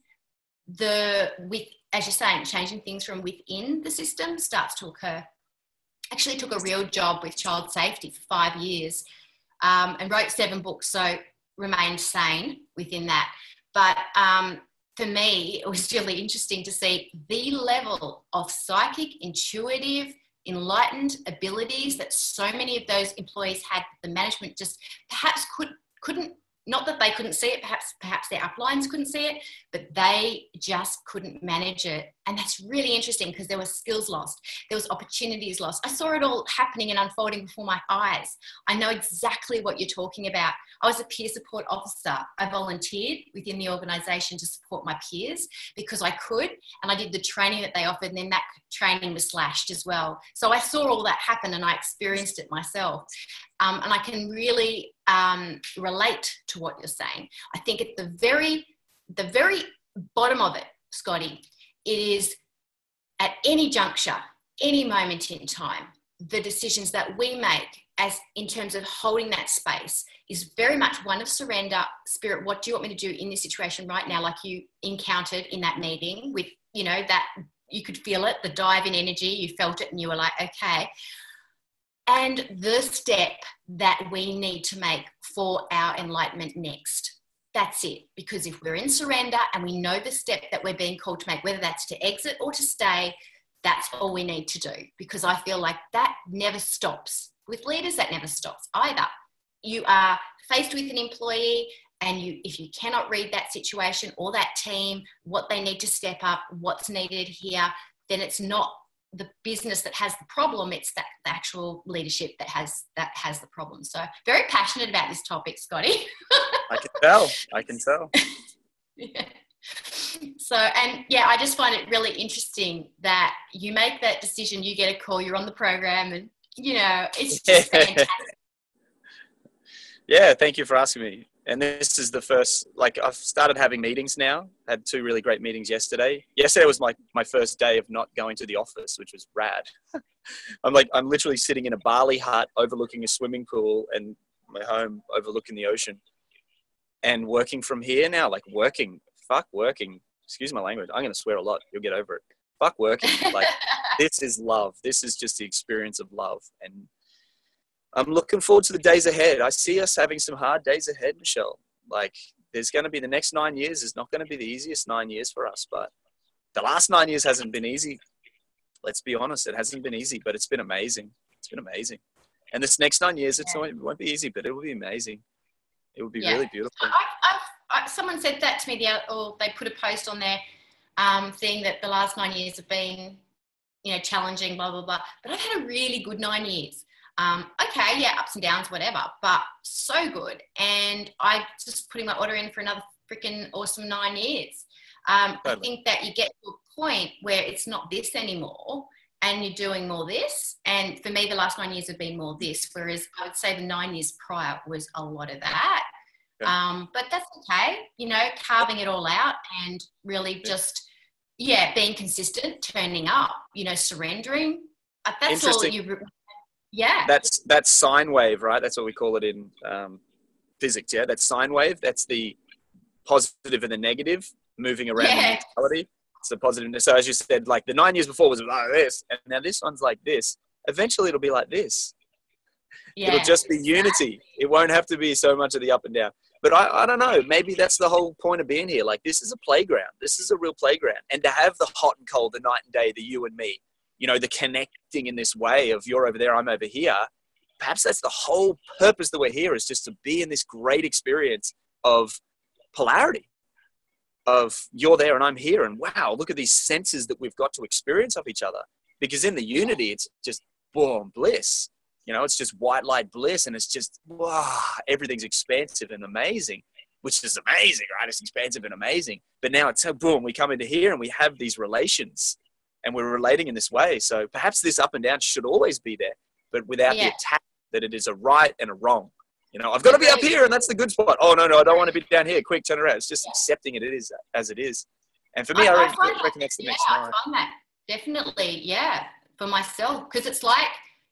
the with as you're saying changing things from within the system starts to occur. Actually took a real job with child safety for five years um, and wrote seven books so remained sane within that. But um, for me it was really interesting to see the level of psychic intuitive enlightened abilities that so many of those employees had the management just perhaps could couldn't not that they couldn't see it perhaps perhaps their uplines couldn't see it but they just couldn't manage it and that's really interesting because there were skills lost there was opportunities lost. I saw it all happening and unfolding before my eyes. I know exactly what you're talking about. I was a peer support officer. I volunteered within the organization to support my peers because i could and i did the training that they offered and then that training was slashed as well. So i saw all that happen and i experienced it myself. Um, and I can really um, relate to what you're saying. I think at the very, the very bottom of it, Scotty, it is at any juncture, any moment in time, the decisions that we make as in terms of holding that space is very much one of surrender spirit what do you want me to do in this situation right now like you encountered in that meeting with you know that you could feel it the dive in energy you felt it and you were like okay and the step that we need to make for our enlightenment next. That's it. Because if we're in surrender and we know the step that we're being called to make, whether that's to exit or to stay, that's all we need to do. Because I feel like that never stops. With leaders, that never stops either. You are faced with an employee, and you if you cannot read that situation or that team, what they need to step up, what's needed here, then it's not the business that has the problem it's that the actual leadership that has that has the problem. So very passionate about this topic scotty. I can tell. I can tell. Yeah. so and yeah i just find it really interesting that you make that decision you get a call you're on the program and you know it's just fantastic. Yeah thank you for asking me and this is the first like i've started having meetings now. Had two really great meetings yesterday. Yesterday was my, my first day of not going to the office which was rad. I'm like i'm literally sitting in a bali hut overlooking a swimming pool and my home overlooking the ocean and working from here now like working fuck working. Excuse my language. I'm going to swear a lot. You'll get over it. Fuck working. Like this is love. This is just the experience of love. And I'm looking forward to the days ahead. I see us having some hard days ahead, Michelle. Like, there's going to be the next nine years is not going to be the easiest nine years for us, but the last nine years hasn't been easy. Let's be honest, it hasn't been easy, but it's been amazing. It's been amazing. And this next nine years, it's yeah. not, it won't be easy, but it will be amazing. It will be yeah. really beautiful. I've, I've, I, someone said that to me, the, or they put a post on there um, saying that the last nine years have been, you know, challenging, blah, blah, blah. But I've had a really good nine years. Um, okay, yeah, ups and downs, whatever, but so good. And I just putting my order in for another freaking awesome nine years. Um, I think that you get to a point where it's not this anymore and you're doing more this. And for me, the last nine years have been more this, whereas I would say the nine years prior was a lot of that. Yeah. Um, but that's okay, you know, carving it all out and really just, yeah, being consistent, turning up, you know, surrendering. Uh, that's all you yeah. That's that's sine wave, right? That's what we call it in um, physics. Yeah, that's sine wave. That's the positive and the negative moving around yeah. neutrality. It's the positive. So as you said, like the nine years before was like this, and now this one's like this. Eventually, it'll be like this. Yeah. It'll just be unity. It won't have to be so much of the up and down. But I, I don't know. Maybe that's the whole point of being here. Like this is a playground. This is a real playground. And to have the hot and cold, the night and day, the you and me, you know, the connecting in this way of you're over there, I'm over here, perhaps that's the whole purpose that we're here is just to be in this great experience of polarity of you're there and I'm here and wow, look at these senses that we've got to experience of each other. Because in the unity, it's just boom, bliss. You know, it's just white light bliss and it's just wow, everything's expansive and amazing, which is amazing, right? It's expansive and amazing. But now it's boom, we come into here and we have these relations and we're relating in this way. So perhaps this up and down should always be there, but without yeah. the attack that it is a right and a wrong. You know, I've got to be up here and that's the good spot. Oh, no, no, I don't want to be down here. Quick, turn around. It's just yeah. accepting it, it is as it is. And for me, I, I, reckon, I reckon that's the yeah, next I find that definitely, yeah, for myself. Because it's like,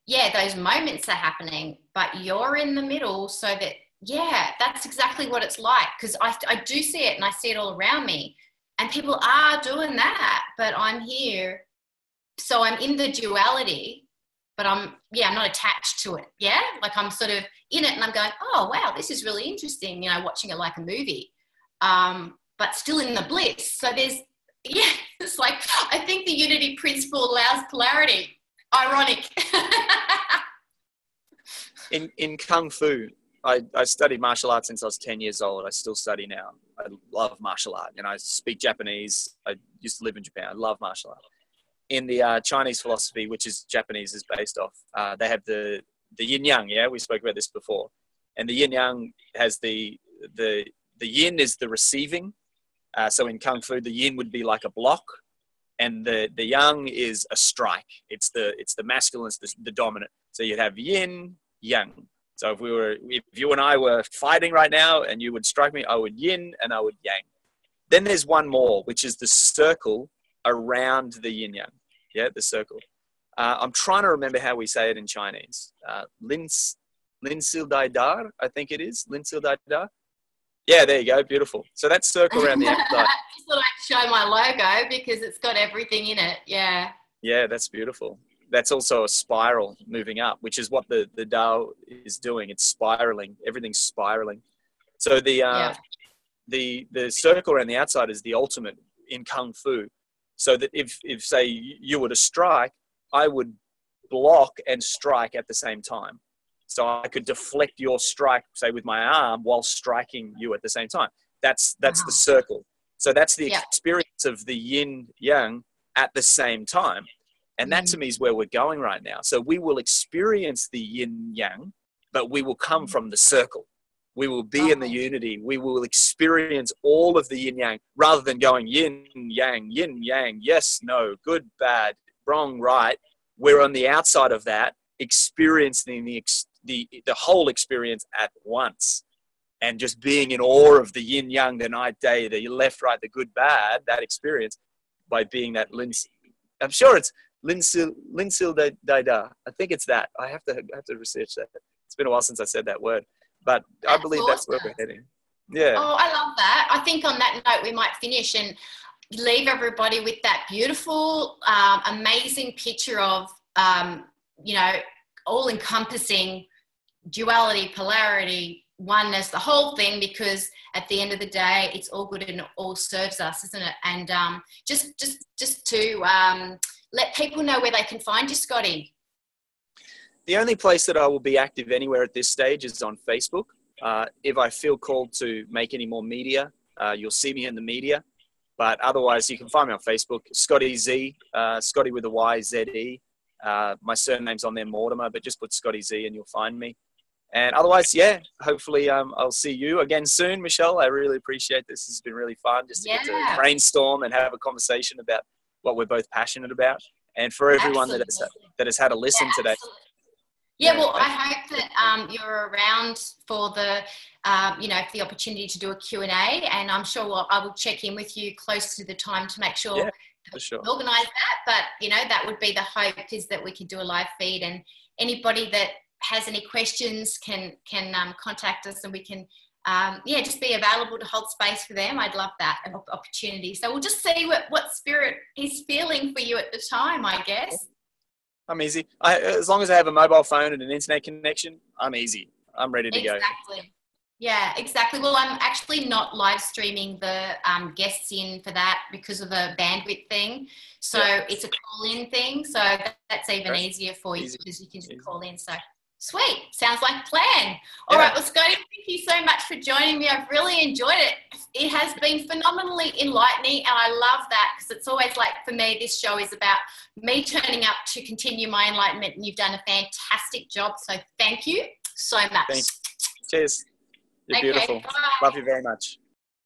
yeah, those moments are happening, but you're in the middle so that, yeah, that's exactly what it's like. Because I, I do see it and I see it all around me. And people are doing that, but I'm here. So I'm in the duality but I'm yeah, I'm not attached to it. Yeah, like I'm sort of in it, and I'm going, oh wow, this is really interesting. You know, watching it like a movie, um, but still in the bliss. So there's yeah, it's like I think the unity principle allows polarity. Ironic. in in kung fu, I, I studied martial arts since I was 10 years old. I still study now. I love martial art. And I speak Japanese. I used to live in Japan. I love martial art in the uh, Chinese philosophy, which is Japanese, is based off. Uh, they have the the yin yang. Yeah, we spoke about this before, and the yin yang has the the the yin is the receiving. Uh, so in kung fu, the yin would be like a block, and the the yang is a strike. It's the it's the masculine, it's the, the dominant. So you'd have yin yang. So if we were if you and I were fighting right now, and you would strike me, I would yin and I would yang. Then there's one more, which is the circle around the yin yang, yeah, the circle. Uh, I'm trying to remember how we say it in Chinese. Uh, lin, lin sil dai dar, I think it is. Lin sil dai dar. Yeah, there you go. Beautiful. So that circle around the outside. Just thought I'd show my logo because it's got everything in it. Yeah. Yeah, that's beautiful. That's also a spiral moving up, which is what the, the Tao is doing. It's spiraling. Everything's spiraling. So the uh, yeah. the the circle around the outside is the ultimate in kung fu so that if, if say you were to strike i would block and strike at the same time so i could deflect your strike say with my arm while striking you at the same time that's that's wow. the circle so that's the yeah. experience of the yin yang at the same time and that mm. to me is where we're going right now so we will experience the yin yang but we will come mm. from the circle we will be in the unity. We will experience all of the yin yang rather than going yin yang, yin yang, yes, no, good, bad, wrong, right. We're on the outside of that, experiencing the, the, the whole experience at once and just being in awe of the yin yang, the night, day, the left, right, the good, bad, that experience by being that lins. I'm sure it's linsil, linsil da, da. I think it's that. I have to, I have to research that. It's been a while since I said that word. But I believe awesome. that's where we're heading. Yeah. Oh, I love that. I think on that note, we might finish and leave everybody with that beautiful, um, amazing picture of, um, you know, all encompassing duality, polarity, oneness, the whole thing, because at the end of the day, it's all good and it all serves us, isn't it? And um, just, just, just to um, let people know where they can find you, Scotty the only place that I will be active anywhere at this stage is on Facebook. Uh, if I feel called to make any more media, uh, you'll see me in the media. But otherwise, you can find me on Facebook, Scotty Ze, uh, Scotty with a Y, Z E. Uh, my surname's on there, Mortimer, but just put Scotty Ze and you'll find me. And otherwise, yeah, hopefully um, I'll see you again soon, Michelle. I really appreciate this. It's been really fun just to yeah. get to brainstorm and have a conversation about what we're both passionate about. And for everyone that has, that has had a listen yeah, today, yeah, well, I hope that um, you're around for the, um, you know, for the opportunity to do a Q&A, and I'm sure we'll, I will check in with you close to the time to make sure, yeah, sure. we organise that. But, you know, that would be the hope is that we could do a live feed and anybody that has any questions can, can um, contact us and we can, um, yeah, just be available to hold space for them. I'd love that opportunity. So we'll just see what, what spirit is feeling for you at the time, I guess. I'm easy. I, as long as I have a mobile phone and an internet connection, I'm easy. I'm ready to exactly. go. Exactly. Yeah, exactly. Well, I'm actually not live streaming the um, guests in for that because of the bandwidth thing. So yeah. it's a call in thing. So that's even easier for you easy. because you can just easy. call in. So Sweet. Sounds like a plan. All Yeah. right. Well, Scotty, thank you so much for joining me. I've really enjoyed it. It has been phenomenally enlightening, and I love that because it's always like for me, this show is about me turning up to continue my enlightenment, and you've done a fantastic job. So thank you so much. Thank Cheers. You're Okay, beautiful. bye. Love you very much.